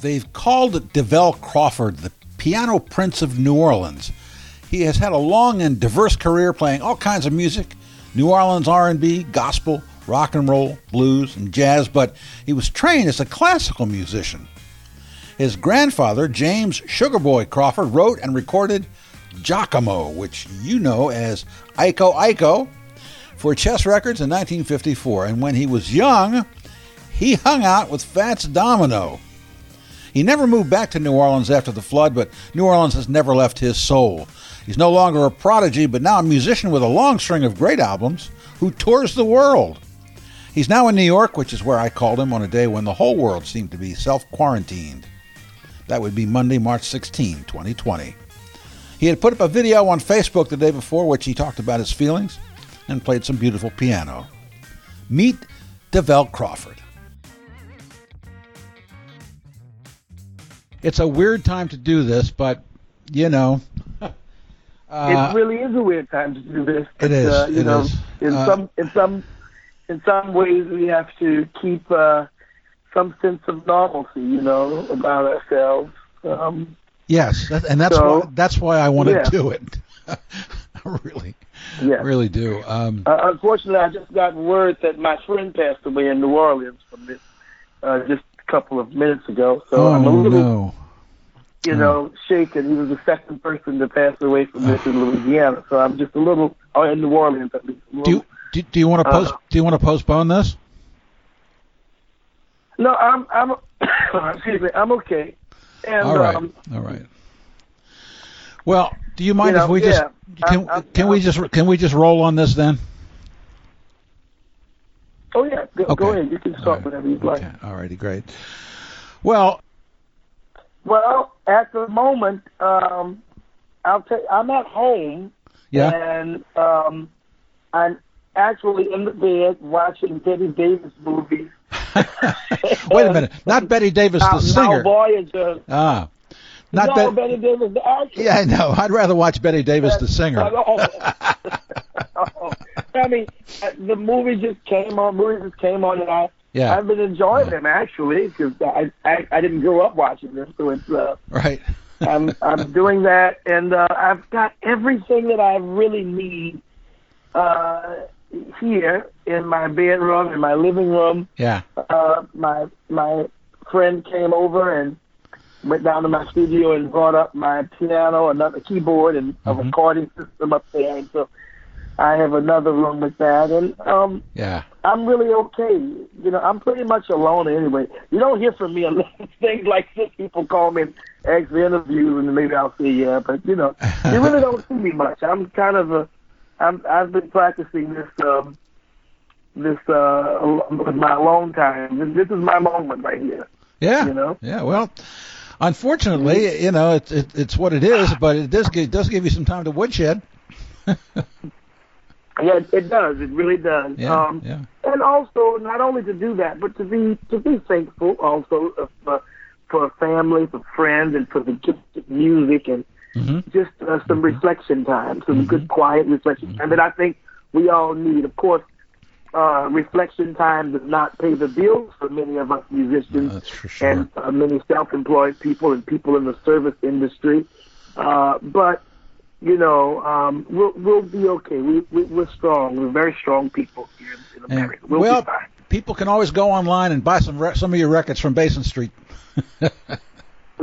They've called Davell Crawford the piano prince of New Orleans. He has had a long and diverse career playing all kinds of music, New Orleans R&B, gospel, rock and roll, blues, and jazz, but he was trained as a classical musician. His grandfather, James Sugarboy Crawford, wrote and recorded Jock-A-Mo, which you know as Iko Iko, for Chess Records in 1954. And when he was young, he hung out with Fats Domino. He never moved back to New Orleans after the flood, but New Orleans has never left his soul. He's no longer a prodigy, but now a musician with a long string of great albums who tours the world. He's now in New York, which is where I called him on a day when the whole world seemed to be self quarantined. That would be Monday, March 16, 2020. He had put up a video on Facebook the day before, which he talked about his feelings and played some beautiful piano. Meet Davell Crawford. It's a weird time to do this, but you know. Uh, it really is a weird time to do this. But, it is. Uh, you it know, is. in Uh, some in some in some ways we have to keep uh, some sense of normalcy, you know, about ourselves. Um, yes, and that's So, why that's why I want to yeah. do it. I really, yeah. really do. Um, Uh, unfortunately, I just got word that my friend passed away in New Orleans from this uh, just a couple of minutes ago. So oh I'm a little, no. you know, shaken. He was the second person to pass away from this in Louisiana. So I'm just a little, or in New Orleans at least. a Do you do, do you want to Uh, post? Do you want to postpone this? No, I'm, I'm, excuse me, I'm okay. And, All right. um, All right. Well, do you mind You if know, we just can I'm- I'm- can we I'm- just can we just roll on this then? oh yeah, go, Okay. go ahead. You can start right. whenever you'd like. Okay. All righty. Great. Well, Well, at the moment, um, I'll tell. you, I'm at home, yeah. and um, I'm actually in the bed watching Bette Davis movies. Wait a minute. Not Betty Davis, the singer. Now Voyager. Ah. Not no, Bet- Bette Davis, the actress. Yeah, I know. I'd rather watch Betty Davis, the singer. Oh. I mean, uh, the movie just came on. Movie just came on, and I Yeah. I've been enjoying them actually because I, I I didn't grow up watching them, so it's uh, Right. I'm I'm doing that, and uh, I've got everything that I really need uh, here in my bedroom, in my living room. Yeah. Uh, my my friend came over and went down to my studio and brought up my piano, another keyboard, and a Mhm. recording system up there, and so I have another room with that, and um, Yeah. I'm really okay. You know, I'm pretty much alone anyway. You don't hear from me unless things like this. People call me and ask for interviews, and maybe I'll say yeah. But you know, you really don't see me much. I'm kind of a. I'm. I've been practicing this. Um, this uh, my alone time. This, this is my moment right here. Yeah. You know? Yeah. Well, unfortunately, you know, it's it, it's what it is, but it does give, does give you some time to woodshed. Yeah, it, it does. It really does. Yeah. um, yeah. and also not only to do that, but to be to be thankful also uh, for for family, for friends, and for the music and hmm just uh, some reflection time, some good quiet reflection time that I think we all need. Of course, uh, reflection time does not pay the bills for many of us musicians sure. and uh, many self-employed people and people in the service industry. Uh, but you know, um, we'll we'll be okay. We, we we're strong. We're very strong people here in And- America. We'll well, be fine. people can always go online and buy some re- some of your records from Basin Street.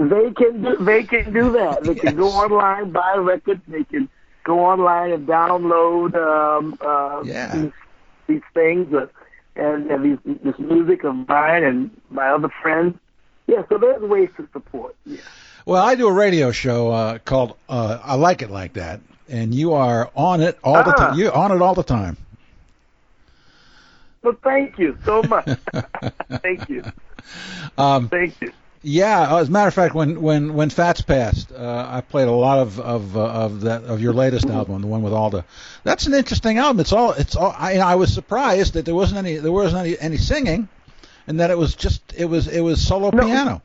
They can do, they can do that. They can go online, buy records. They can go online and download um, uh, Yeah. these, these things uh, and, and these, this music of mine and my other friends. Yeah, so there's ways to support. Yeah. Well, I do a radio show uh, called uh, "I Like It Like That," and you are on it all the Ah. time. You're on it all the time. Well, thank you so much. thank you. Um, Thank you. Yeah, as a matter of fact, when when when Fats passed, uh, I played a lot of of uh, of that of your latest album, the one with Alda. That's an interesting album. It's all it's all. I, I was surprised that there wasn't any there wasn't any any singing, and that it was just it was it was solo No. piano.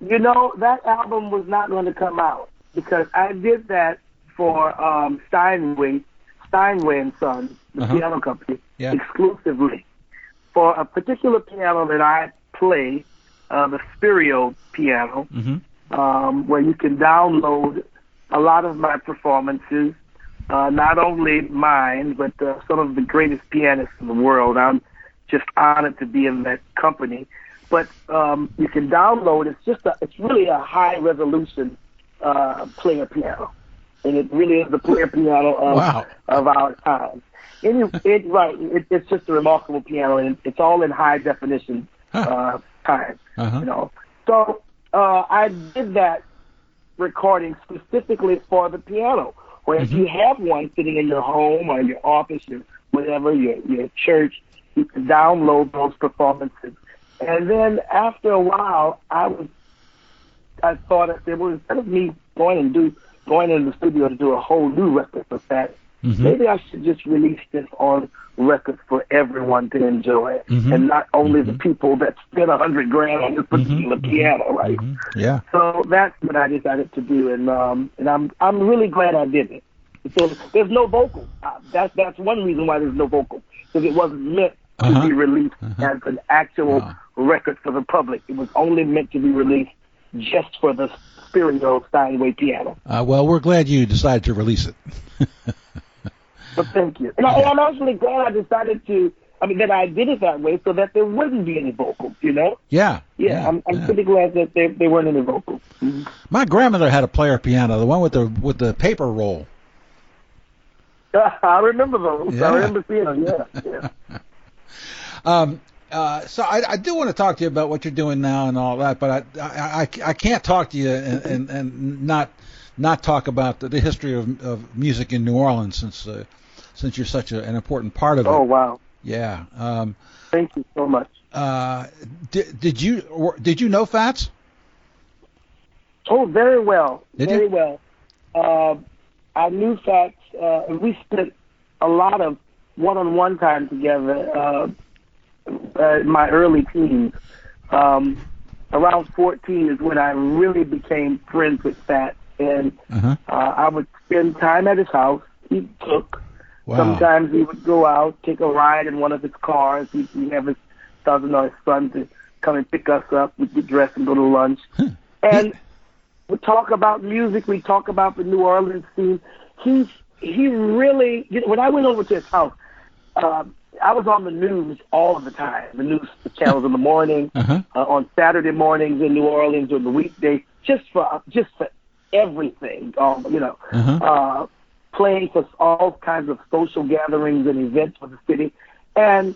You know, that album was not going to come out because I did that for um, Steinway, Steinway and Son, the Uh-huh. piano company, Yeah. exclusively for a particular piano that I play, uh, the Spirio piano, Mm-hmm. um, where you can download a lot of my performances, uh, not only mine, but uh, some of the greatest pianists in the world. I'm just honored to be in that company. But um, you can download. It's just a, it's really a high resolution uh, player piano, and it really is the player piano of Wow. of our time. You, it right, it, it's just a remarkable piano, and it's all in high definition Huh. uh, time Uh-huh. you know. So uh, I did that recording specifically for the piano. Where if you have one sitting in your home or your office or whatever, your your church, you can download those performances. And then after a while, I was I thought I said, well, instead of me going and do going in the studio to do a whole new record for that, Mhm. maybe I should just release this on record for everyone to enjoy, Mhm. and not only the people that spent a hundred grand on this particular piano, right? Mhm. Yeah. So that's what I decided to do, and um, and I'm I'm really glad I did it. So there's no vocal. Uh, that's that's one reason why there's no vocal because it wasn't meant Uh-huh. to be released as an actual Wow. record for the public. It was only meant to be released just for the Spirio Steinway piano. Uh, well, we're glad you decided to release it. But thank you. And, I, and I'm actually glad I decided to. I mean, that I did it that way so that there wouldn't be any vocals. You know. Yeah. Yeah, I'm, I'm yeah. pretty glad that there, there weren't any vocals. My grandmother had a player piano, the one with the with the paper roll. I remember those. Yeah. I remember seeing them. Yeah. yeah. Um, uh, so I, I do want to talk to you about what you're doing now and all that, but I I, I, I can't talk to you and, and, and not not talk about the, the history of, of music in New Orleans since uh, since you're such a, an important part of it. Oh wow. Yeah. Um, Thank you so much. uh, did, did you did you know Fats? Oh, very well. Did very you? well. Uh, I knew Fats. Uh, we spent a lot of one-on-one time together uh, uh, in my early teens. Um, around 14 is when I really became friends with Fats, and Uh-huh. uh, I would spend time at his house. He took. Wow. Sometimes he would go out, take a ride in one of his cars. He'd, he'd have his cousin or his son to come and pick us up. We'd get dressed and go to lunch. And we talk about music. We talk about the New Orleans scene. He's he really. You know, when I went over to his house, um, I was on the news all of the time. The news channels in the morning, Uh-huh. uh, on Saturday mornings in New Orleans, or the weekday, just for just for everything. Um, you know, Uh-huh. uh, playing for all kinds of social gatherings and events for the city, and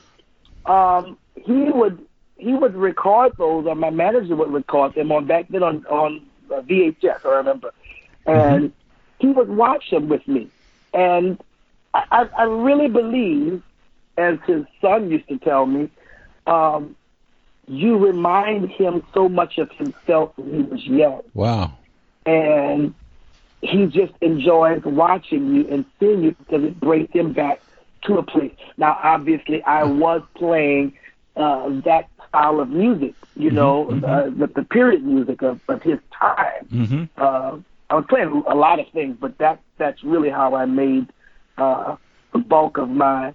um, he would he would record those, or my manager would record them on back then on on uh, VHS. I remember, and he would watch them with me, and I, I I really believe, as his son used to tell me, um, you remind him so much of himself when he was young Wow. And he just enjoys watching you and seeing you because it brings him back to a place. Now, obviously, I was playing uh, that style of music, you know, uh, the, the period music of, of his time. Mm-hmm. Uh, I was playing a lot of things, but that that's really how I made uh, the bulk of my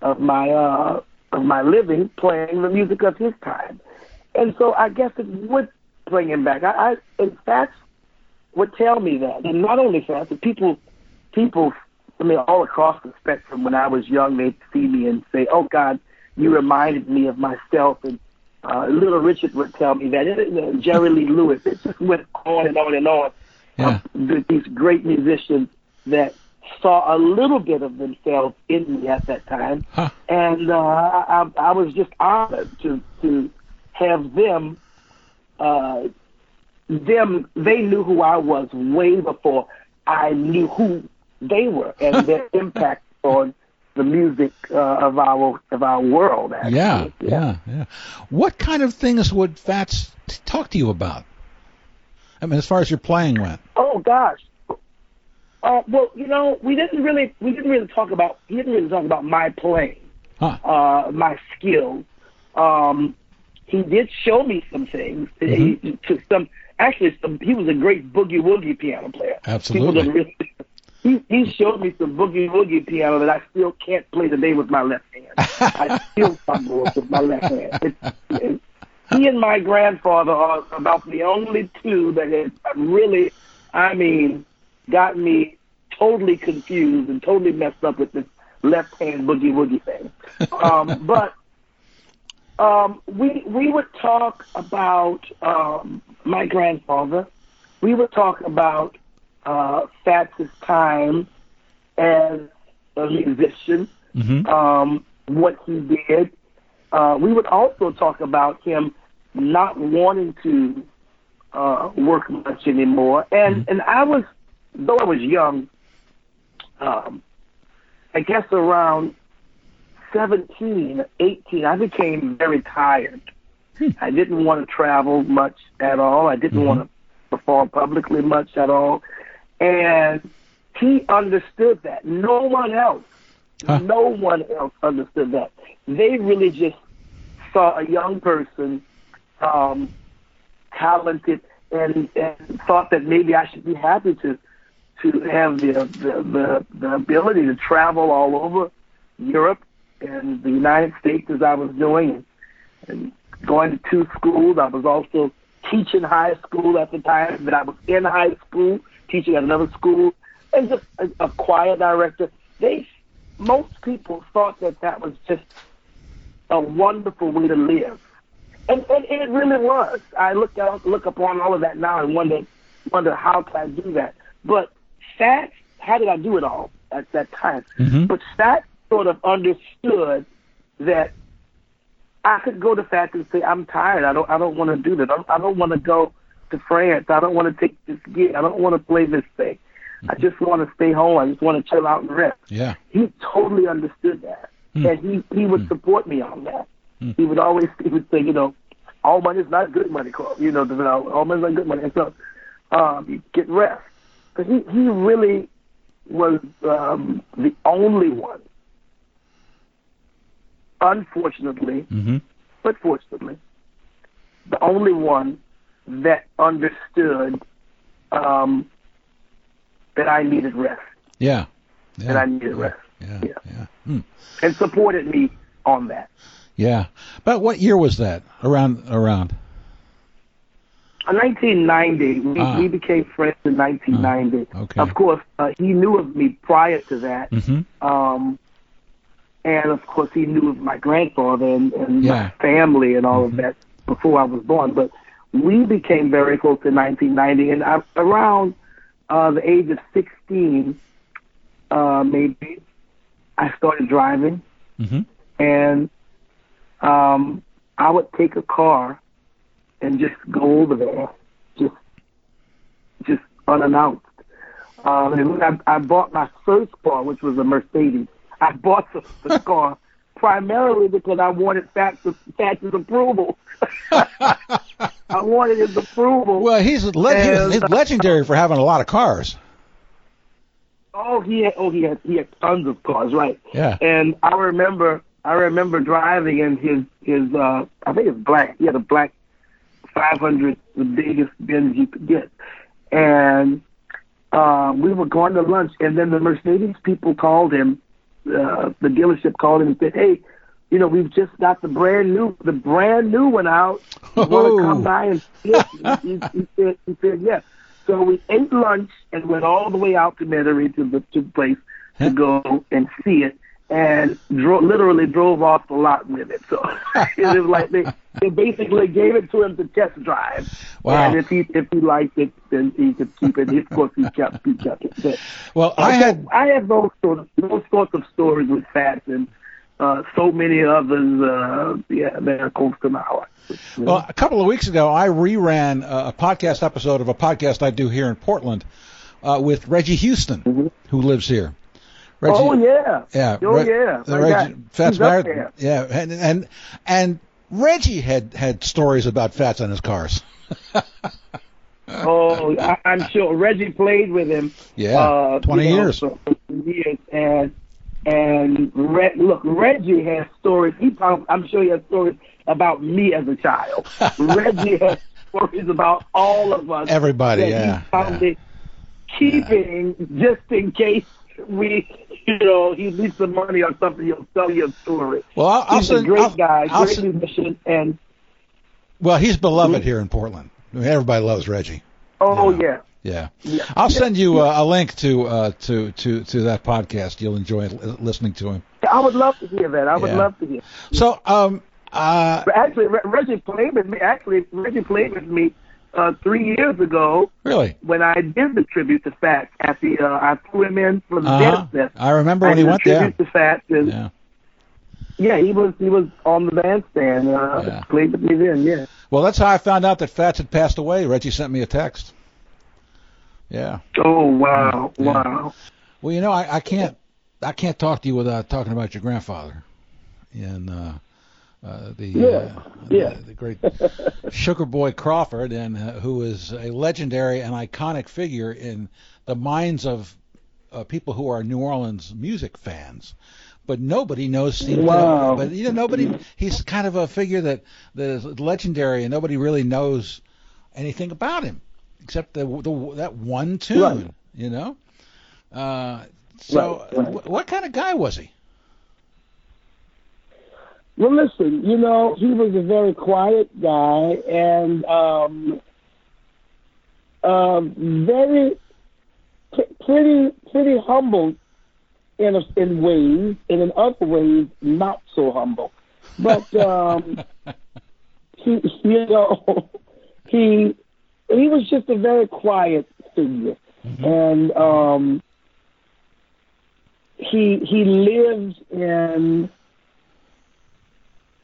of my uh, of my living playing the music of his time. And so I guess it would bring him back. I, I in fact would tell me that, and not only that, but people, people, I mean, all across the spectrum. When I was young, they'd see me and say, "Oh God, you reminded me of myself." And uh, Little Richard would tell me that. And, uh, Jerry Lee Lewis. It just went on and on and on. Yeah. Uh, these great musicians that saw a little bit of themselves in me at that time, Huh. and uh, I, I I was just honored to to have them. Uh, them they knew who I was way before I knew who they were and their impact on the music uh, of our of our world. Actually. Yeah, yeah, yeah. What kind of things would Fats talk to you about? I mean, as far as your playing went. Oh gosh. Uh, well, you know, we didn't really we didn't really talk about he didn't really talk about my playing, Huh. uh, my skills. Um, he did show me some things. Mm-hmm. He, to some actually, some, he was a great boogie woogie piano player. Absolutely. Really, he he showed me some boogie woogie piano that I still can't play today with my left hand. I still fumble with my left hand. It, it, he and my grandfather are about the only two that have really, I mean, got me totally confused and totally messed up with this left hand boogie woogie thing. Um, but um, we we would talk about um, my grandfather. We would talk about uh, Fats's time as a musician, mm-hmm. um, what he did. Uh, we would also talk about him not wanting to uh, work much anymore, and mm-hmm. and I was, though I was young, um, I guess around 17, 18, I became very tired. Hmm. I didn't want to travel much at all. I didn't mm-hmm. want to perform publicly much at all. And he understood that. No one else, huh. no one else understood that. They really just saw a young person, um, talented, and, and thought that maybe I should be happy to to have the, the the the ability to travel all over Europe and the United States as I was doing, and going to two schools. I was also teaching high school at the time, but I was in high school teaching at another school, and just a, a choir director. They most people thought that that was just a wonderful way to live, and, and, and it really was. I look out, look upon all of that now and wonder wonder how can I do that. But that, how did I do it all at that time? Mm-hmm. But that sort of understood that I could go to Fats and say, I'm tired. I don't I don't want to do this. I don't, I don't want to go to France. I don't want to take this gig. I don't want to play this thing. Mm-hmm. I just want to stay home. I just want to chill out and rest. Yeah. He totally understood that. Mm-hmm. And he, he would mm-hmm. support me on that. Mm-hmm. He would always he would say, you know, all money is not good money, Carl. You know, all money is not good money. And so um, you get rest. Because he, he really was um, the only one unfortunately, mm-hmm. but fortunately, the only one that understood um, that I needed rest. Yeah. yeah. That I needed yeah. rest. Yeah. Yeah. yeah. Hmm. And supported me on that. Yeah. But what year was that? Around around. In 1990, we, ah. we became friends in 1990. Ah. Okay. Of course, uh, he knew of me prior to that. Mm-hmm. Um, and of course he knew of my grandfather and, and yeah. my family and all mm-hmm. of that before I was born. But we became very close in 1990, and I, around uh, the age of 16, uh, maybe I started driving, mm-hmm. and um, I would take a car and just go over there, just just unannounced. Um, and I, I bought my first car, which was a Mercedes I bought the, the car primarily because I wanted Fats's, Fats's approval. I wanted his approval. Well, he's, le- and, he's legendary for having a lot of cars. Oh, he had, oh he had he had tons of cars, right? Yeah. And I remember I remember driving in his his uh I think it's black. He had a black 500, the biggest Benz you could get, and uh, we were going to lunch, and then the Mercedes people called him uh, the dealership called him and said, "Hey, you know, we've just got the brand new, the brand new one out. You want to come by and see it?" he, he, said, "He said, yeah." So we ate lunch and went all the way out to Metairie to the to the place to go and see it, and dro- literally drove off the lot with it. So it was like they they basically gave it to him to test drive. Wow. And if he if he liked it, then he could keep it. Of course, he kept he kept it. But, well, I had I have those sort of those sorts of stories with Fats and uh, so many others. Uh, yeah, they're close to my heart. Well, a couple of weeks ago, I reran a, a podcast episode of a podcast I do here in Portland uh, with Reggie Houston, mm-hmm. who lives here. Reggie, oh yeah, yeah, oh Re- yeah, Reggie, Fats Barrett, yeah, and and and Reggie had had stories about Fats on his cars. oh, I, am sure Reggie played with him. Yeah, uh, twenty you know, years. Years, and and Re- look, Reggie has stories. He, probably, I'm sure he has stories about me as a child. Reggie has stories about all of us. Everybody, yeah, He found yeah. keeping just in case we, you know, he needs some money or something. He'll tell you a story. Well, I'll, I'll He's send. a great I'll- guy, I'll great send- musician, and well, he's beloved here in Portland. I mean, everybody loves Reggie. oh Yeah. yeah. Yeah. Yeah. I'll send you uh, a link to uh, to to to that podcast. You'll enjoy li- listening to him. I would love to hear that. I would Yeah. love to hear. So, um, uh, But actually, Re- Reggie played with me. Actually, Reggie played with me uh, three years ago really, when I did the tribute to Fats at the. Uh, I flew him in for the uh-huh. fest. I remember I when he did went there. tribute to Fats, and Yeah. yeah, he was he was on the bandstand. Uh, Yeah. Played with me then. Yeah. Well, that's how I found out that Fats had passed away. Reggie sent me a text. Yeah. Oh wow, Yeah. wow. Well, you know, I, I can't I can't talk to you without talking about your grandfather, and uh, uh, the, Yeah, uh, yeah. the the great Sugar Boy Crawford, and uh, who is a legendary and iconic figure in the minds of uh, people who are New Orleans music fans. But nobody knows Steve. Wow. But you know, nobody. He's kind of a figure that that is legendary, and nobody really knows anything about him except the, the that one tune. Right. You know. Uh, so, Right, right. wh- what kind of guy was he? Well, listen, you know, he was a very quiet guy and um, uh, very p- pretty pretty humble in a, in ways, and in other ways not so humble. But um, he, you know, he he was just a very quiet figure, and um, he he lives in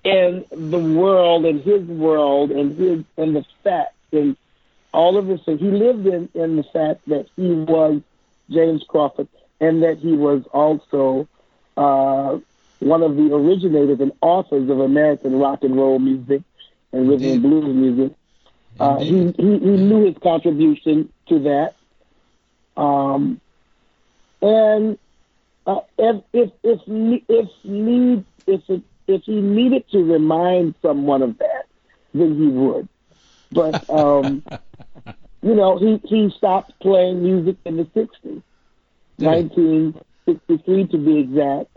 in the world and his world and his and the fact and all of this. So he lived in in the fact that he was James Crawford and that he was also uh, one of the originators and authors of American rock and roll music and rhythm and blues music. Uh, he, he he knew his contribution to that. Um, and uh, if if if if need if it, if he needed to remind someone of that, then he would. But um, you know, he he stopped playing music in the '60s, Did 1963 to be exact.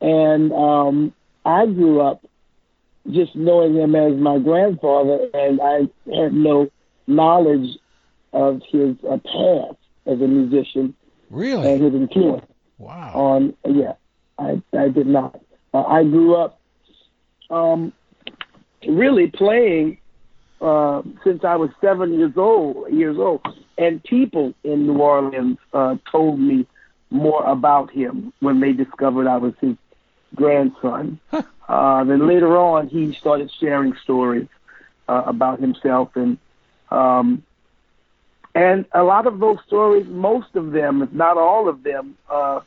And um, I grew up just knowing him as my grandfather, and I had no knowledge of his uh, past as a musician Really? and his influence Wow. on yeah i i did not uh, i grew up um really playing uh since i was seven years old years old. And people in new orleans uh told me more about him when they discovered i was his grandson. Uh then later on he started sharing stories uh, about himself and um and a lot of those stories, most of them, if not all of them, uh,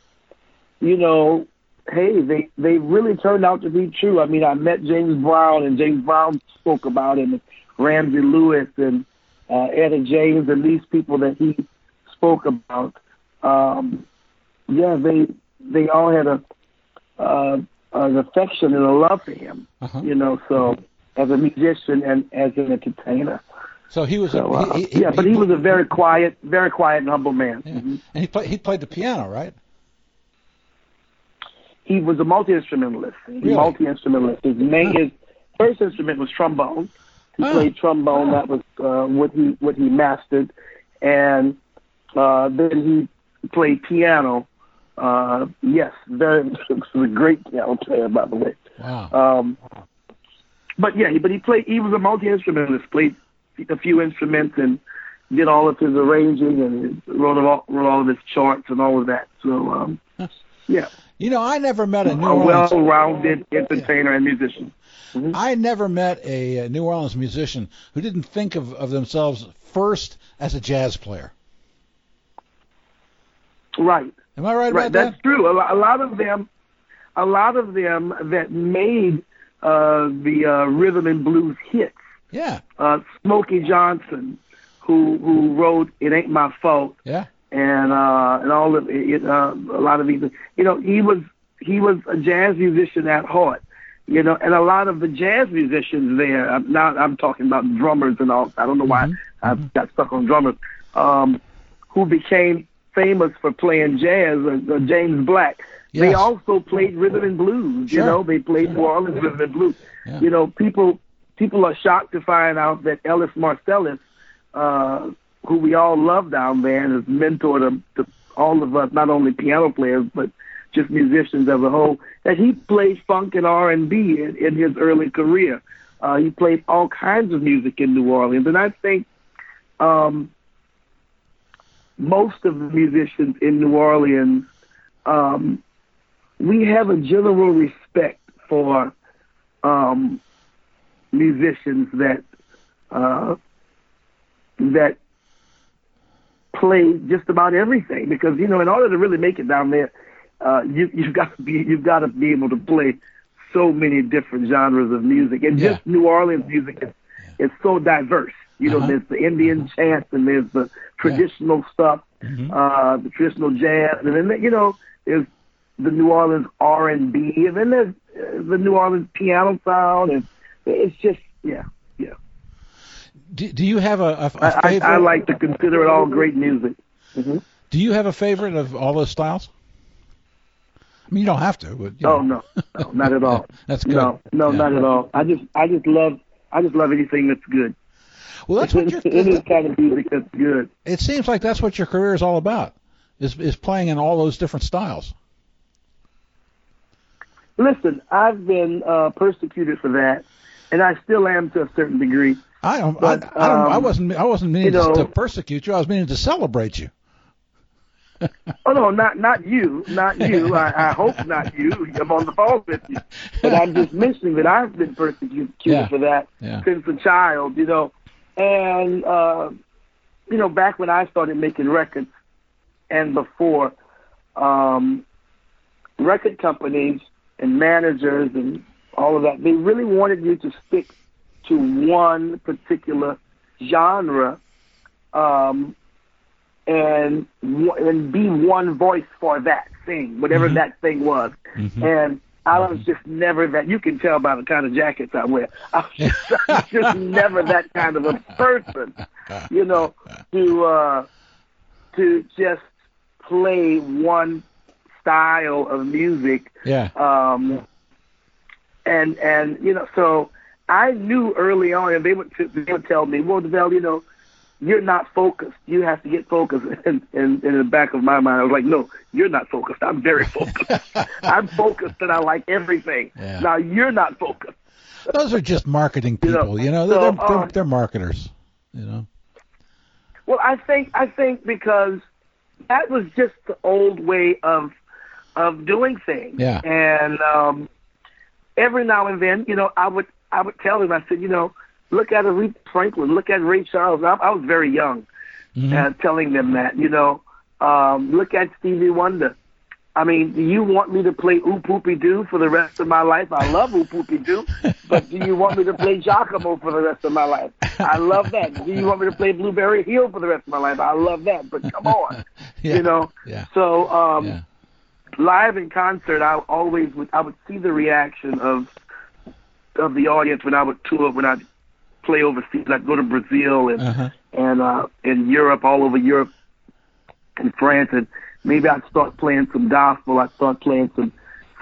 you know, hey, they they really turned out to be true. I mean, I met James Brown, and James Brown spoke about him, and Ramsey Lewis, and uh, Etta James, and these people that he spoke about. Um, yeah, they they all had a uh, an affection and a love for him. Uh-huh. You know, so as a musician and as an entertainer. So he was. So, a, uh, he, he, yeah, but he was a very quiet, very quiet and humble man. Yeah. Mhm. And he played. He played the piano, right? He was a multi instrumentalist. Really? Multi instrumentalist. His main, his first instrument was trombone. He played trombone. That was uh, what he what he mastered, and uh, then he played piano. Uh, yes, very. Was a great piano player, by the way. Wow. Um, but yeah, but he played. He was a multi instrumentalist. Played a few instruments and did all of his arranging and wrote all, wrote all of his charts and all of that. So um, yeah, You know, I never met a New a Orleans. well-rounded entertainer and musician. I never met a, uh New Orleans musician who didn't think of, of themselves first as a jazz player. Right, Am I right, right. about That's that? That's true. A, a lot of them, a lot of them that made uh, the uh, rhythm and blues hits. Yeah. Uh, Smokey Johnson, who who wrote "It Ain't My Fault." Yeah. And uh, and all of it, uh, a lot of these. You know, he was he was a jazz musician at heart. you know, and a lot of the jazz musicians there. I'm- Now I'm talking about drummers and all. I don't know why I got stuck on drummers, um, who became famous for playing jazz. Uh, uh, James Black. They also played rhythm and blues. You know, they played New Orleans rhythm and blues. Yeah. You know, people people are shocked to find out that Ellis Marsalis, uh, who we all love down there and has mentored um, to all of us, not only piano players but just musicians as a whole, that he played funk and R and B in, in his early career. Uh, he played all kinds of music in New Orleans, and I think um, most of the musicians in New Orleans, um, we have a general respect for um, musicians that uh, that play just about everything because you know in order to really make it down there, uh, you you've got to be you've got to be able to play so many different genres of music and Yeah. just New Orleans music is is so diverse. You know, Uh-huh. there's the Indian chants and there's the traditional stuff, Mhm. uh, the traditional jazz, and then you know there's the New Orleans R and B, and then there's uh, the New Orleans piano sound, and it's just yeah, yeah. Do, do you have a, a, a I, I, favorite? I like to consider it all great music. hmm Do you have a favorite of all those styles? I mean, you don't have to. But, you Oh no, no, not at all. That's good. No, no, Yeah. not at all. I just, I just love, I just love anything that's good. Well, that's what your. Any kind of music that's good. It seems like that's what your career is all about. Is is playing in all those different styles. Listen, I've been uh, persecuted for that, and I still am to a certain degree. I don't. But, I, I don't. I um, wasn't. I wasn't meaning you know- to, to persecute you. I was meaning to celebrate you. Oh no, not not you, not you. I, I hope not you. I'm on the phone with you, but I'm just mentioning that I've been persecuted Yeah. for that Yeah. since a child, you know. And uh, you know, back when I started making records, and before, um, record companies and managers and all of that, they really wanted you to stick to one particular genre. Um, and and be one voice for that thing, whatever Mhm. that thing was. Mhm. And I was just never that. You can tell by the kind of jackets I wear. I was just, I was just never that kind of a person, you know, to uh, to just play one style of music Yeah. um, and and you know, so I knew early on, and they would they would tell me, "Well, Davell, you know, you're not focused. You have to get focused." And, and, and in the back of my mind, I was like, "No, you're not focused. I'm very focused. I'm focused, and I like everything. Yeah. Now you're not focused." Those are just marketing You know, people. You know, so, they're, they're, um, they're marketers. You know. Well, I think I think because that was just the old way of of doing things. Yeah. And um, every now and then, you know, I would I would tell them, I said, you know, look at Aretha Franklin, look at Ray Charles. I, I was very young, Mhm. uh, telling them that, you know, um, look at Stevie Wonder. I mean, do you want me to play Ooh Poo Pah Doo for the rest of my life? I love Ooh Poo Pah Doo, but do you want me to play Jock-A-Mo for the rest of my life? I love that. Do you want me to play Blueberry Hill for the rest of my life? I love that, but come on, yeah. you know. Yeah. So um, Yeah. live in concert, I always would I would see the reaction of of the audience when I would tour when I'd play overseas. I'd go to Brazil and Uh-huh. and uh, in Europe, all over Europe and France, and maybe I'd start playing some gospel. I'd start playing some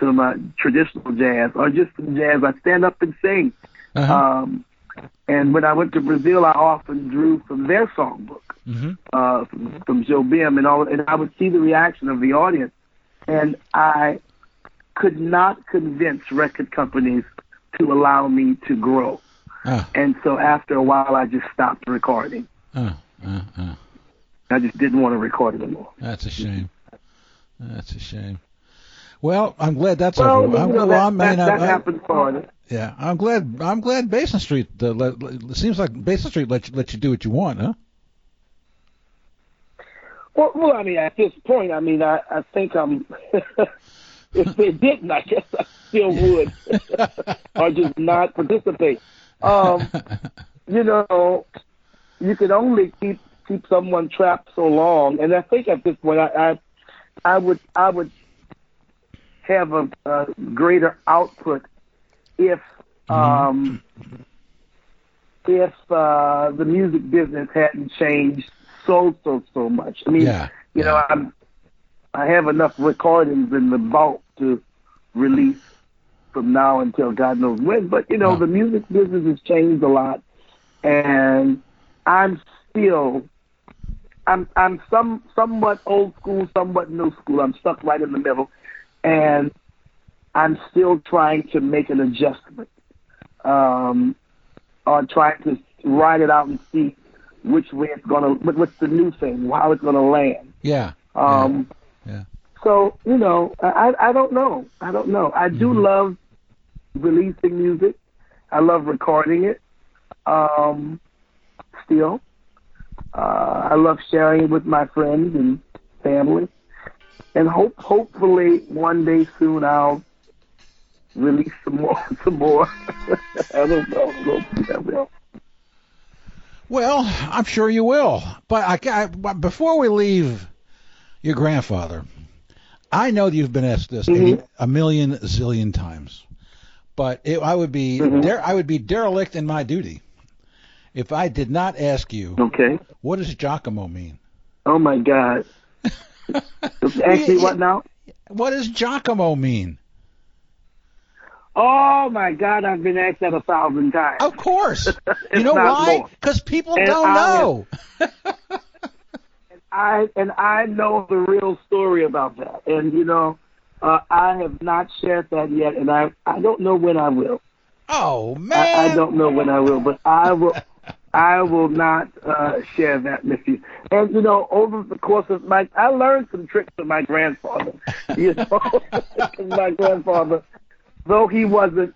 some uh, traditional jazz or just some jazz. I'd stand up and sing. Uh-huh. Um, and when I went to Brazil, I often drew from their songbook hmm uh, from, from Jobim and all, and I would see the reaction of the audience, and I could not convince record companies to allow me to grow. Uh, And so after a while, I just stopped recording. uh, uh, uh. I just didn't want to record anymore. That's a shame. That's a shame. Well, I'm glad that's Well, over. you I'm, well, that, I'm, that, that I- I- happens for it. Yeah, I'm glad. I'm glad Basin Street. Uh, let, let- it seems like Basin Street let you let you do what you want, huh? Well, well, I mean, at this point, I mean, I, I think I'm. if they didn't, I guess I still would, or just not participate. Um, you know, you can only keep keep someone trapped so long, and I think at this point, I I, I would I would have a, a greater output if um, if uh, the music business hadn't changed so so so much. I mean, Yeah, you know. I'm I have enough recordings in the vault to release from now until God knows when. But you know, Wow. the music business has changed a lot, and I'm still. I'm I'm some somewhat old school, somewhat new school. I'm stuck right in the middle, and I'm still trying to make an adjustment, um, or trying to ride it out and see which way it's gonna, what's the new thing, how it's gonna land. Yeah. Um, Yeah. So you know, I I don't know. I don't know. I do love releasing music. I love recording it. Um, still, uh, I love sharing it with my friends and family, and hope hopefully one day soon I'll release some more. Some more. I don't know. We'll see. I will. Well, I'm sure you will. But I, but before we leave your grandfather, I know you've been asked this Mhm. a million zillion times, but it, I would be Mhm. der- I would be derelict in my duty if I did not ask you Okay. what does Jock-A-Mo mean. Oh my God. Actually, what now? What does Jock-A-Mo mean? Oh my God! I've been asked that a thousand times. Of course. you know why? Because people And don't I know. I and I know the real story about that, and you know, uh, I have not shared that yet, and I I don't know when I will. oh man. I I don't know when I will, but I will. I will not uh, share that with you. And you know, over the course of my, I learned some tricks from my grandfather. You know, my grandfather, though he wasn't,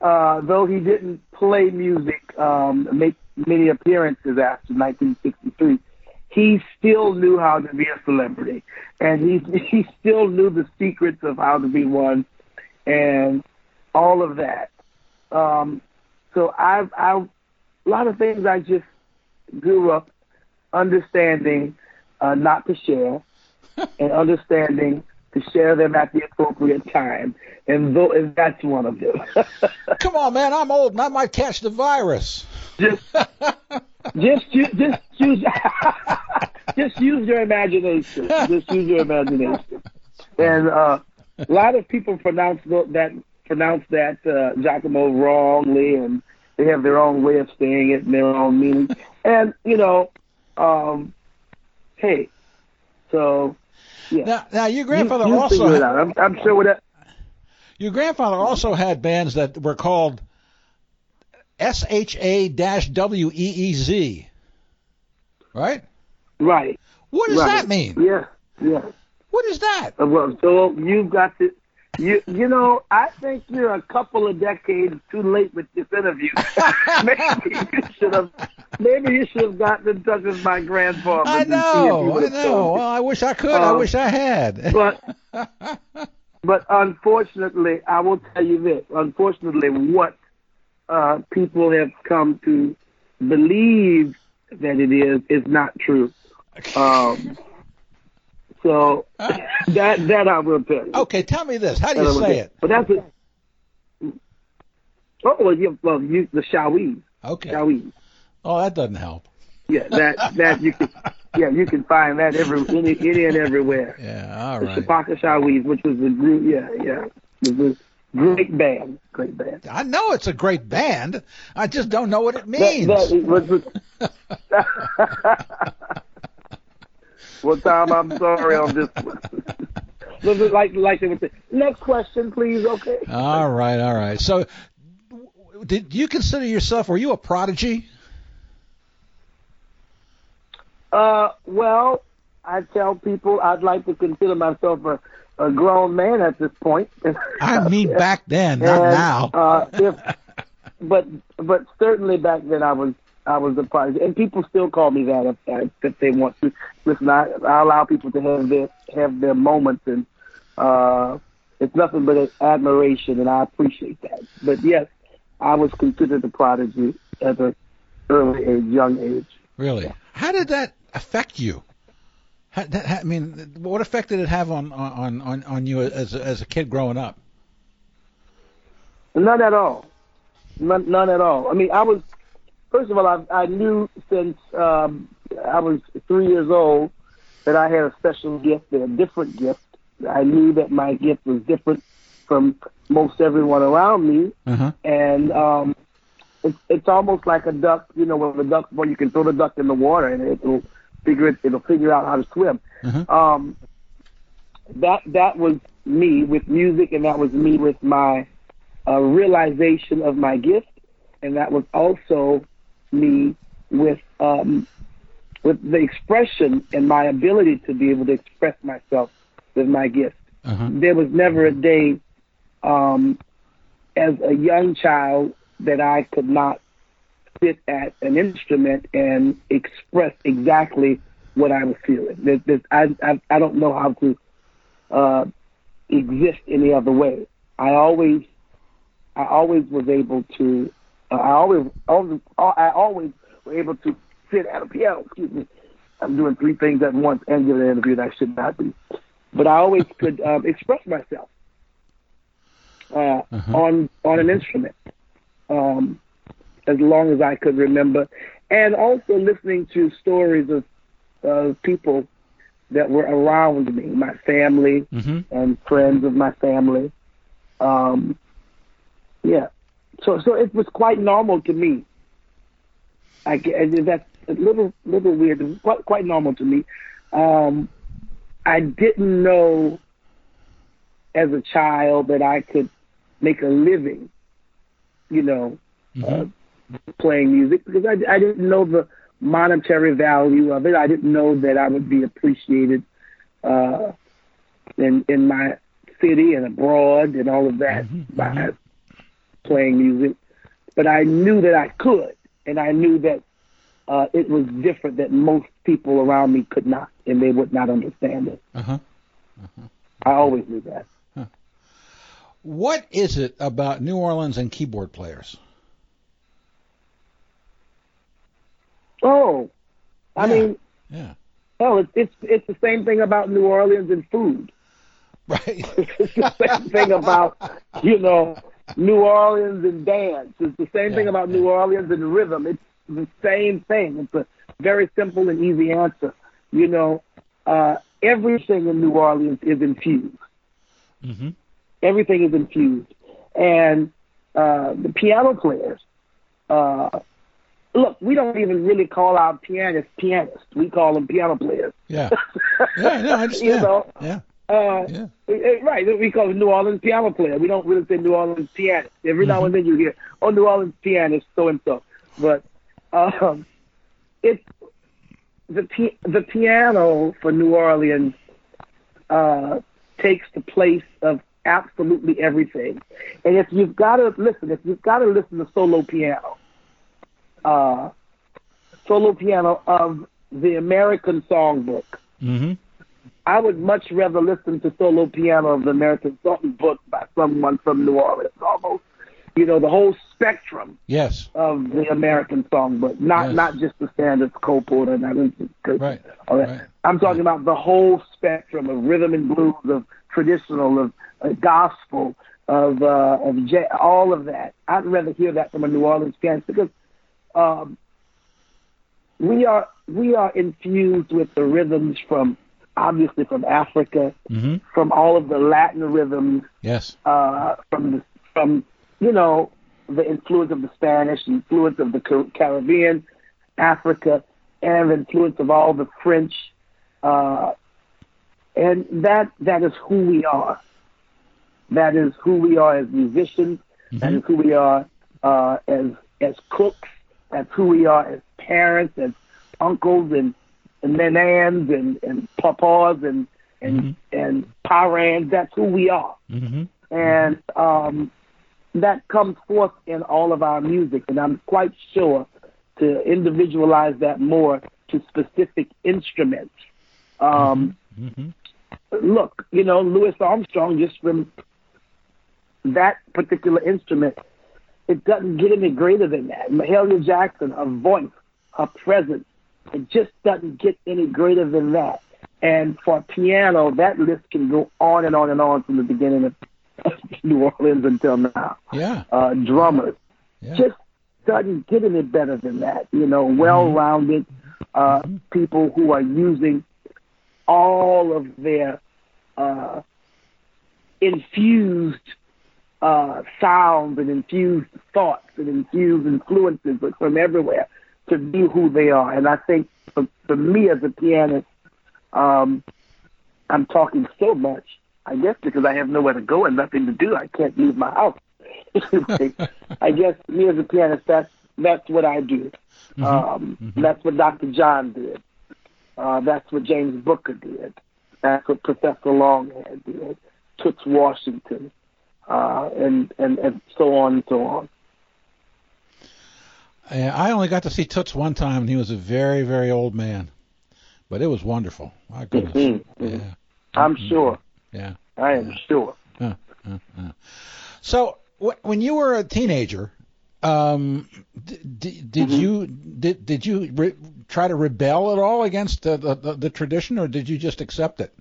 uh, though he didn't play music, um, make many appearances after 1963, he still knew how to be a celebrity, and he he still knew the secrets of how to be one, and all of that. Um, so I've, I, a lot of things I just grew up understanding uh, not to share, and understanding to share them at the appropriate time, and though and that's one of them. Come on, man. I'm old and I might catch the virus. just, just, just use, just use your imagination. Just use your imagination. And uh, a lot of people pronounce that pronounce that uh, Jock-A-Mo wrongly, and they have their own way of saying it and their own meaning. And you know, um, hey, so yeah. Now, now your grandfather you, also figure it out. I'm, I'm sure with that. Your grandfather also had bands that were called SHA-WEEZ, right? Right. What does right. that mean? Yeah. Yeah. What is that? Uh, Well, so you've got to, you you know, I think you're a couple of decades too late with this interview. maybe you should have, maybe you should have gotten in touch with my grandfather. I to see if he know, I know. Well. I wish I could. I Um, wish I had. But but unfortunately, I will tell you this. Unfortunately, what uh, people have come to believe that it is is not true. Um, so uh, that that I will tell you. okay, tell me this. How do you say it? But that's it. Oh well, you well you the shawiz, Okay. shawiz. Oh, that doesn't help. Yeah, that that you can yeah you can find that every any, any and everywhere. Yeah, all The right. Chapaka Shawiz, which was a group, yeah, yeah, it was great band, great band. I know it's a great band. I just don't know what it means. that was, was, well, Tom, I'm sorry on this one. Like like they would say. Next question, please. Okay. all right, all right. So, did you consider yourself? Were you a prodigy? Uh, well, I tell people I'd like to consider myself a, a grown man at this point. I mean, back then, not And, now. Uh, if, but but certainly back then I was I was a prodigy, and people still call me that if, if they want to. Listen, I, I allow people to have their have their moments, and uh, it's nothing but admiration, and I appreciate that. But yes, I was considered a prodigy at an early age, young age. Really? How did that affect you? How, that, I mean, what effect did it have on on on, on you as as a kid growing up? None at all. None, none at all. I mean, I was first of all, I, I knew since um, I was three years old that I had a special gift, a different gift. I knew that my gift was different from most everyone around me, Uh-huh. and um, it's it's almost like a duck. You know, with a duck, well, you can throw the duck in the water and it'll figure it. It'll figure out how to swim. Mhm. Um, that that was me with music, and that was me with my uh, realization of my gift, and that was also me with um, with the expression and my ability to be able to express myself with my gift. Uh-huh. There was never a day um, as a young child that I could not sit at an instrument and express exactly what I was feeling. There's, there's, I, I I don't know how to uh, exist any other way. I always I always was able to. Uh, I always, always I always was able to sit at a piano. Excuse me. I'm doing three things at once and giving an interview that I should not be. But I always could um, express myself uh, on on an instrument, um, as long as I could remember, and also listening to stories of uh, people that were around me, my family Mm-hmm. and friends of my family. Um, yeah, so so it was quite normal to me. I that's a little little weird, quite quite normal to me. Um, I didn't know as a child that I could make a living, you know, uh, playing music because I, I didn't know the monetary value of it. I didn't know that I would be appreciated uh, in in my city and abroad and all of that by playing music. But I knew that I could, and I knew that uh, it was different that most people around me could not, and they would not understand it. Uh-huh. I always knew that. What is it about New Orleans and keyboard players? Oh, I Yeah. mean, Yeah. hell, it's it's it's the same thing about New Orleans and food. Right. It's the same thing about you know New Orleans and dance. It's the same thing about yeah. New Orleans and rhythm. It's the same thing. It's a very simple and easy answer. You know, uh, everything in New Orleans is infused. mm-hmm. Everything is infused, and uh, the piano players. Uh, look, we don't even really call our pianists pianists. We call them piano players. Yeah. Yeah, no, I understand. You know, Yeah. Uh, Yeah. Eh, eh, Right, we call it New Orleans piano player. We don't really say New Orleans pianist. Every now and then you hear, oh, New Orleans pianist, so and so. But um, it's the pi- the piano for New Orleans uh, takes the place of absolutely everything. And if you've got to listen, if you've got to listen to solo piano, uh, solo piano of the American Songbook. Mm-hmm. I would much rather listen to solo piano of the American Songbook by someone from New Orleans, almost. You know, the whole spectrum Yes. of the American Songbook, not Yes. not just the standards, Cole Porter, just Right. all that. Right. I'm talking about the whole spectrum of rhythm and blues, of traditional, of uh, gospel, of uh, of j- all of that. I'd rather hear that from a New Orleans pianist because um, we are we are infused with the rhythms from obviously from Africa, Mm-hmm. from all of the Latin rhythms, Yes. uh, from the, from you know the influence of the Spanish, the influence of the Caribbean, Africa, and the influence of all the French, uh, and that that is who we are. That is who we are as musicians. That is who we are uh, as as cooks. That's who we are as parents, as uncles, and and nanans, and and papas, and and and parents. That's who we are Mm-hmm. and um, that comes forth in all of our music. And I'm quite sure to individualize that more to specific instruments. Um, Mm-hmm. Look, you know, Louis Armstrong just from that particular instrument, it doesn't get any greater than that. Mahalia Jackson, her voice, her presence, it just doesn't get any greater than that. And for piano, that list can go on and on and on from the beginning of New Orleans until now. Yeah. Uh, drummers. Yeah. Just doesn't get any better than that. You know, well-rounded uh, people who are using all of their uh, infused uh, sounds and infused thoughts and infused influences from everywhere to be who they are. And I think for, for me as a pianist, um, I'm talking so much, I guess because I have nowhere to go and nothing to do. I can't leave my house. I guess me as a pianist, that's that's what I do. Um, That's what Dr. John did. Uh, that's what James Booker did. That's what Professor Longhair did. Tuts Washington, uh, and, and and so on and so on. Yeah, I only got to see Tuts one time, and he was a very, very old man, but it was wonderful. My goodness. Mhm, Yeah. I'm sure. Yeah. I am sure. Uh, uh, uh. So wh- when you were a teenager, um, d- d- did Mhm. you did did you re- try to rebel at all against the, the, the, the tradition, or did you just accept it?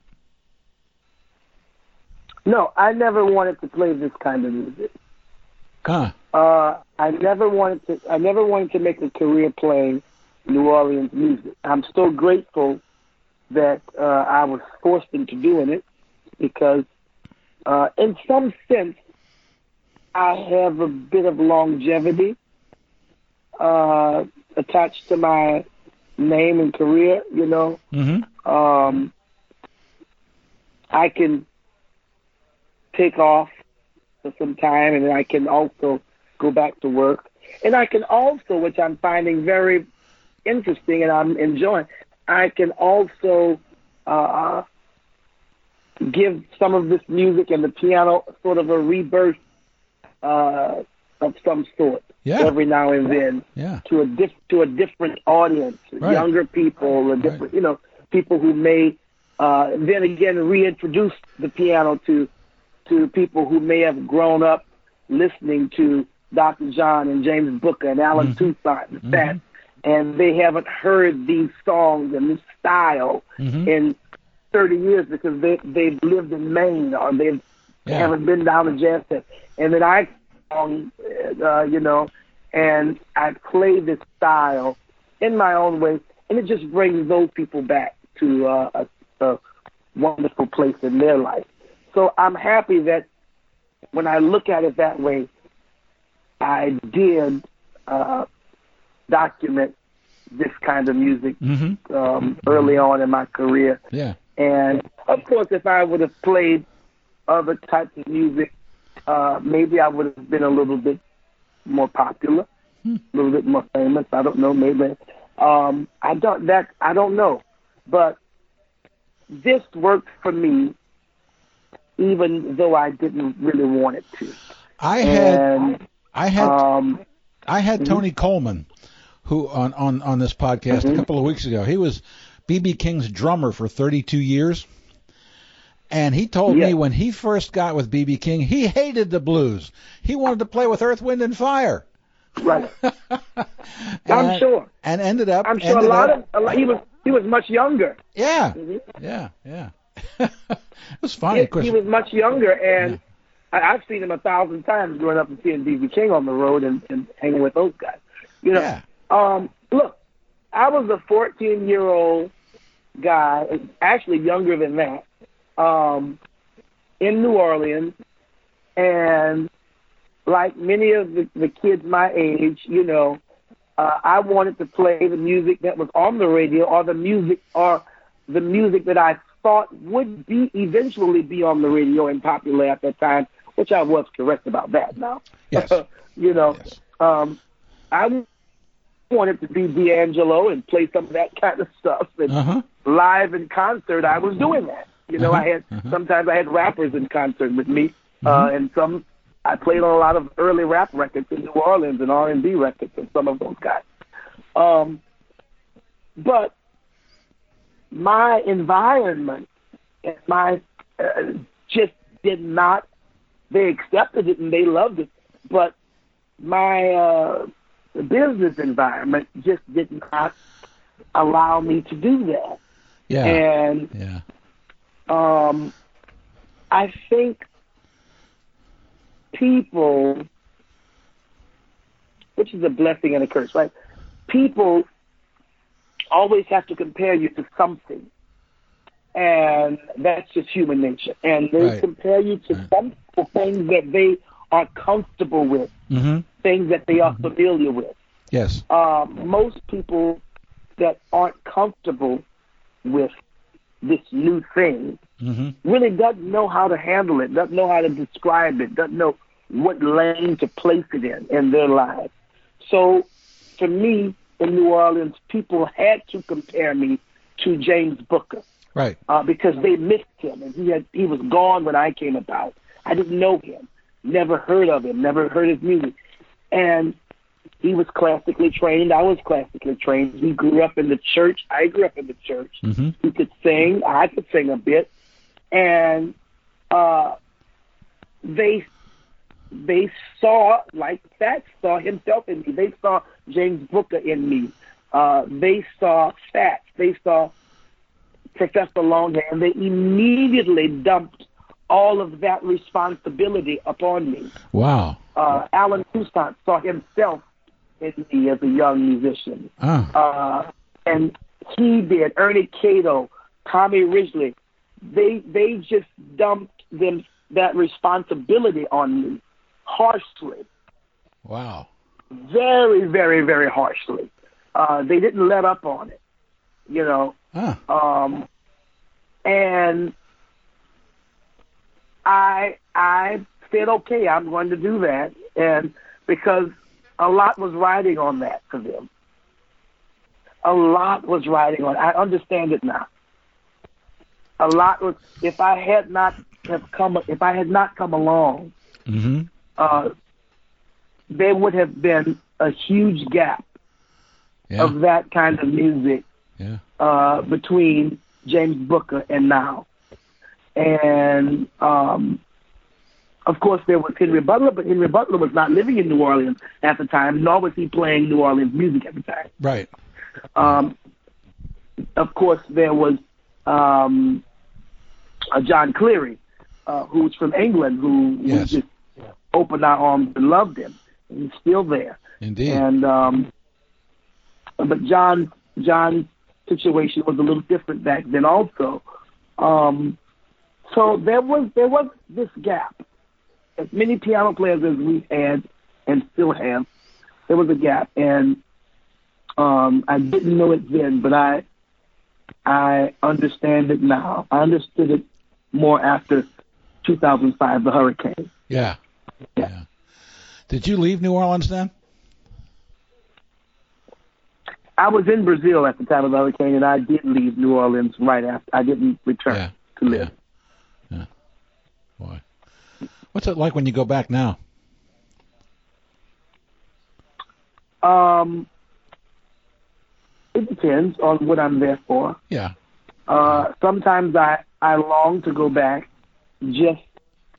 No, I never wanted to play this kind of music. Huh? Uh, I never wanted to. I never wanted to make a career playing New Orleans music. I'm so grateful that uh, I was forced into doing it because, uh, in some sense, I have a bit of longevity uh, attached to my name and career. You know, Mm-hmm. um, I can take off for some time and I can also go back to work. And I can also, which I'm finding very interesting and I'm enjoying, I can also uh, give some of this music and the piano sort of a rebirth uh, of some sort Yeah. every now and then Yeah. to a diff- to a different audience, Right. younger people, a different you know people who may uh, then again reintroduce the piano to to people who may have grown up listening to Dr. John and James Booker and Allen Toussaint and that, and they haven't heard these songs and this style Mhm. in 30 years because they they've lived in Maine or they've yeah. haven't been down to jazz fest. And then I, um, uh, you know, and I play this style in my own way, and it just brings those people back to uh, a, a wonderful place in their life. So I'm happy that when I look at it that way, I did uh, document this kind of music Mm-hmm. um, early on in my career. Yeah. And of course, if I would have played other types of music, uh, maybe I would have been a little bit more popular, a little bit more famous. I don't know. Maybe um, I don't that I don't know, but this worked for me, even though I didn't really want it to. I had And I had um, I had Tony Coleman, who on on on this podcast a couple of weeks ago. He was BB King's drummer for 32 years, and he told Yeah. me when he first got with BB King, he hated the blues. He wanted to play with Earth, Wind, and Fire. right, I'm sure. And ended up. I'm sure a lot up- of a lot, he was he was much younger. Yeah, Mhm. yeah, yeah. it was funny. He, he was much younger, and I, I've seen him a thousand times growing up and seeing BB King on the road and, and hanging with those guys. You know, Yeah. um, look, I was a 14 year old guy, actually younger than that, um, in New Orleans, and like many of the, the kids my age, you know, uh, I wanted to play the music that was on the radio or the music or the music that I thought would be eventually be on the radio and popular at that time, which I was correct about that now. Yes. you know, Yes. um, I wanted to be D'Angelo and play some of that kind of stuff. And Uh huh. live in concert, I was doing that. You know, I had Uh-huh. sometimes I had rappers in concert with me, uh, and some I played on a lot of early rap records in New Orleans and R and B records and some of those guys. Um, but my environment and my uh, just did not. They accepted it and they loved it, but my uh, business environment just did not allow me to do that. Yeah. And yeah. um, I think people, which is a blessing and a curse, right? People always have to compare you to something. And that's just human nature. And they Right. compare you to some things that they are comfortable with, Mm-hmm. things that they are familiar with. Yes. Um, most people that aren't comfortable with this new thing Mm-hmm. really doesn't know how to handle it, doesn't know how to describe it, doesn't know what lane to place it in in their lives. So for me in New Orleans, people had to compare me to James Booker Right. uh, because they missed him and he had he was gone when I came about. I didn't know him, never heard of him, never heard his music, and he was classically trained. I was classically trained. He grew up in the church. I grew up in the church. Mm-hmm. He could sing. I could sing a bit, and uh, they they saw like Fats saw himself in me. They saw James Booker in me. Uh, they saw Fats. They saw Professor Longhair. They immediately dumped all of that responsibility upon me. Wow. Uh, Allen Toussaint saw himself in me as a young musician Ah. uh, and he did. Ernie K-Doe, Tommy Ridgely, they they just dumped them that responsibility on me harshly, Wow. very very very harshly. Uh, they didn't let up on it, you know. Ah. Um, and I I said, okay, I'm going to do that, and because a lot was riding on that for them. A lot was riding on. I understand it now. A lot was. If I had not have come, if I had not come along, Mm-hmm. uh, there would have been a huge gap Yeah. of that kind of music Yeah. uh, between James Booker and now. And um, of course, there was Henry Butler, but Henry Butler was not living in New Orleans at the time, nor was he playing New Orleans music at the time. Right. Um, of course, there was um, uh, Jon Cleary, uh, who's from England, who Yes. just opened our arms and loved him. He's still there. Indeed. And um, but Jon Jon's situation was a little different back then also. Um, so there was there was this gap. As many piano players as we had and still have, there was a gap, and um, I didn't know it then, but I I understand it now. I understood it more after 2005, the hurricane. yeah. Yeah. Did you leave New Orleans then? I was in Brazil at the time of the hurricane, and I did leave New Orleans right after. I didn't return Yeah. to live. Boy. What's it like when you go back now? Um, it depends on what I'm there for. Yeah. Uh, sometimes I I long to go back, just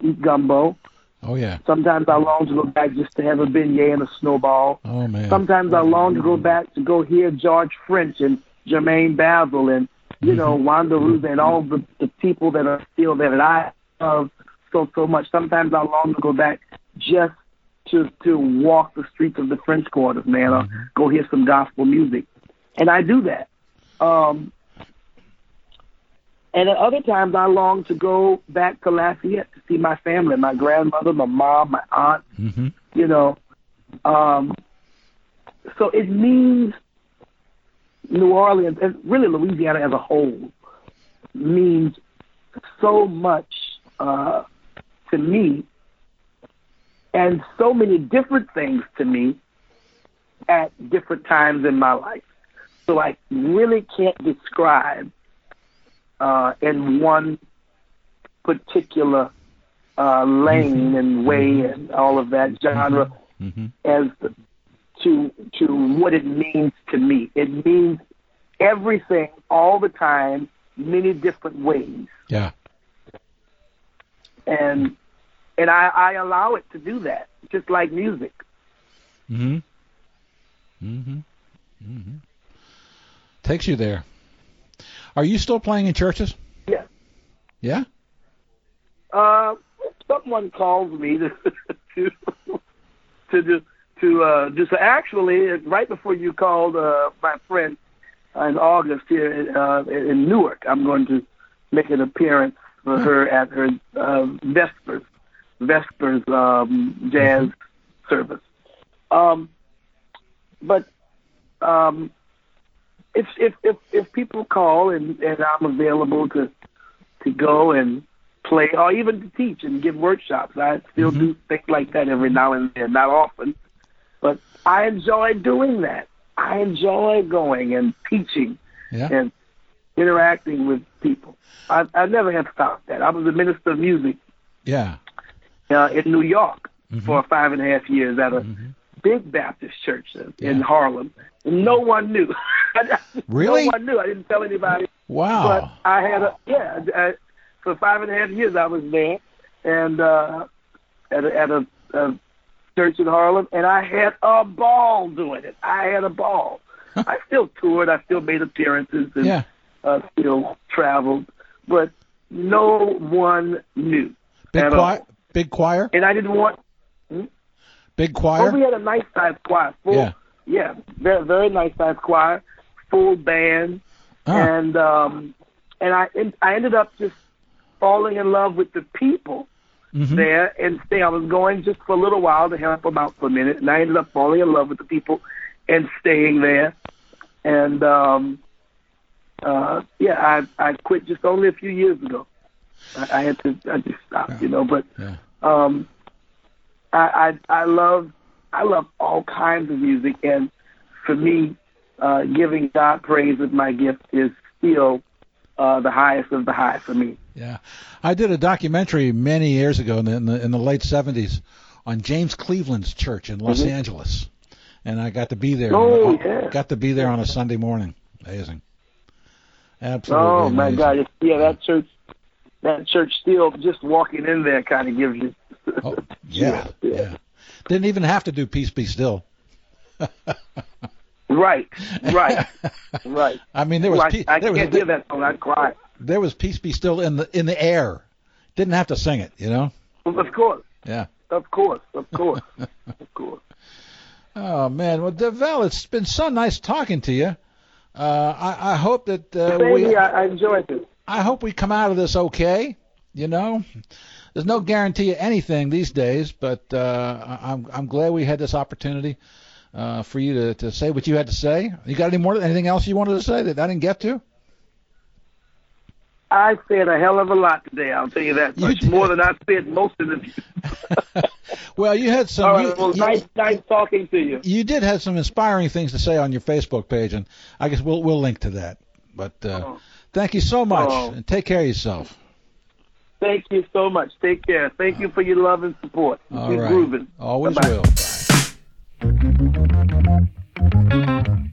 eat gumbo. Oh yeah. Sometimes I long to go back just to have a beignet and a snowball. Oh man. Sometimes I long to go back to go hear George French and Germaine Bazzle and you know Wanda Rouzan and all the the people that are still there that I love so so much. Sometimes I long to go back just to to walk the streets of the French Quarter, man, or go hear some gospel music, and I do that. Um, and at other times, I long to go back to Lafayette to see my family, my grandmother, my mom, my aunt, Mm-hmm. you know. Um, so it means New Orleans, and really Louisiana as a whole, means so much uh, to me and so many different things to me at different times in my life. So I really can't describe uh, in one particular uh, lane and way and all of that genre Mm-hmm. as to to what it means to me. It means everything all the time, many different ways, Yeah. And and I, I allow it to do that, just like music. Mm-hmm. Mm-hmm. Mm-hmm. Takes you there. Are you still playing in churches? Yeah. Yeah. Uh, someone calls me to to to do to uh, just. Actually, right before you called uh, my friend in August here uh, in Newark, I'm going to make an appearance for her at her uh, Vespers Vespers um, jazz service. Um, but um, if if if if people call and and I'm available to to go and play or even to teach and give workshops, I still Mhm. do things like that every now and then, not often, but I enjoy doing that. I enjoy going and teaching Yeah. and interacting with people. I I never have stopped that. I was a minister of music Yeah. uh, in New York Mhm. for five and a half years at a Mhm. big Baptist church in, in Harlem. No one knew. Really? No one knew. I didn't tell anybody. But Wow. I had a yeah. I, for five and a half years, I was there, and uh, at a, at a, a church in Harlem, and I had a ball doing it. I had a ball. I still toured. I still made appearances and Yeah. Uh, still traveled, but no one knew. Big choir. all. Big choir. And I didn't want. Big Oh, choir. we had a nice size choir. Full, Yeah. yeah, very very nice size choir, full band, Oh. and um, and I I ended up just falling in love with the people Mhm. there and stay. I was going just for a little while to help them out for a minute, and I ended up falling in love with the people and staying there. And um, uh, yeah, I I quit just only a few years ago. I, I had to I just stopped, you know. But Yeah. um, I, I I love I love all kinds of music, and for me, uh, giving God praise with my gift is still uh, the highest of the high for me. Yeah, I did a documentary many years ago in the in the, in the late '70s on James Cleveland's church in Los Mhm. Angeles, and I got to be there. Oh, yeah. Got to be there on a Sunday morning. Amazing. Absolutely. Oh my amazing. God! Yeah, that church, that church still just walking in there kind of gives you. Oh, yeah, yeah. Didn't even have to do Peace Be Still. Right, right, right. I mean, there was Well, I, I there can't was hear that song. I cry. there was Peace Be Still in the in the air. Didn't have to sing it, you know. Of course, Yeah. of course, of course, of course. Oh man, well, Davell, it's been so nice talking to you. Uh, I, I hope that uh, we I, I enjoyed it. I hope we come out of this okay. You know, there's no guarantee of anything these days, but uh, I'm I'm glad we had this opportunity uh, for you to, to say what you had to say. You got any more anything else you wanted to say that I didn't get to? I said a hell of a lot today. I'll tell you that much more than I said most of the. Well, you had some. All right, you, well, you- nice, nice talking to you. you did have some inspiring things to say on your Facebook page, and I guess we'll we'll link to that. But uh, Oh. thank you so much, Oh. and take care of yourself. Thank you so much. Take care. Thank you for your love and support. All Keep right, grooving. always Bye-bye. will.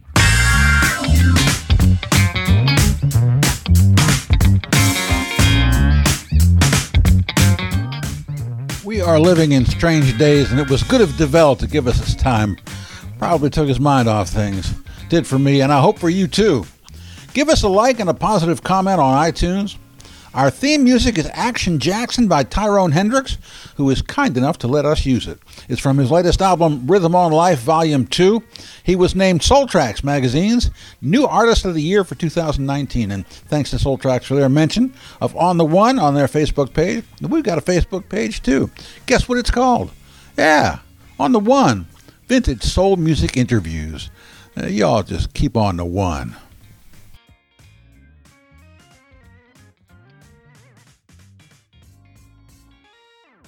We are living in strange days, and it was good of Davell to give us his time. Probably took his mind off things. Did for me, and I hope for you too. Give us a like and a positive comment on iTunes. Our theme music is Action Jackson by Tyrone Hendricks, who is kind enough to let us use it. It's from his latest album, Rhythm on Life, Volume 2. He was named Soul Tracks Magazine's New Artist of the Year for 2019. And thanks to Soul Tracks for their mention of On the One on their Facebook page. We've got a Facebook page too. Guess what it's called? Yeah, On the One Vintage Soul Music Interviews. Uh, y'all just keep on the one.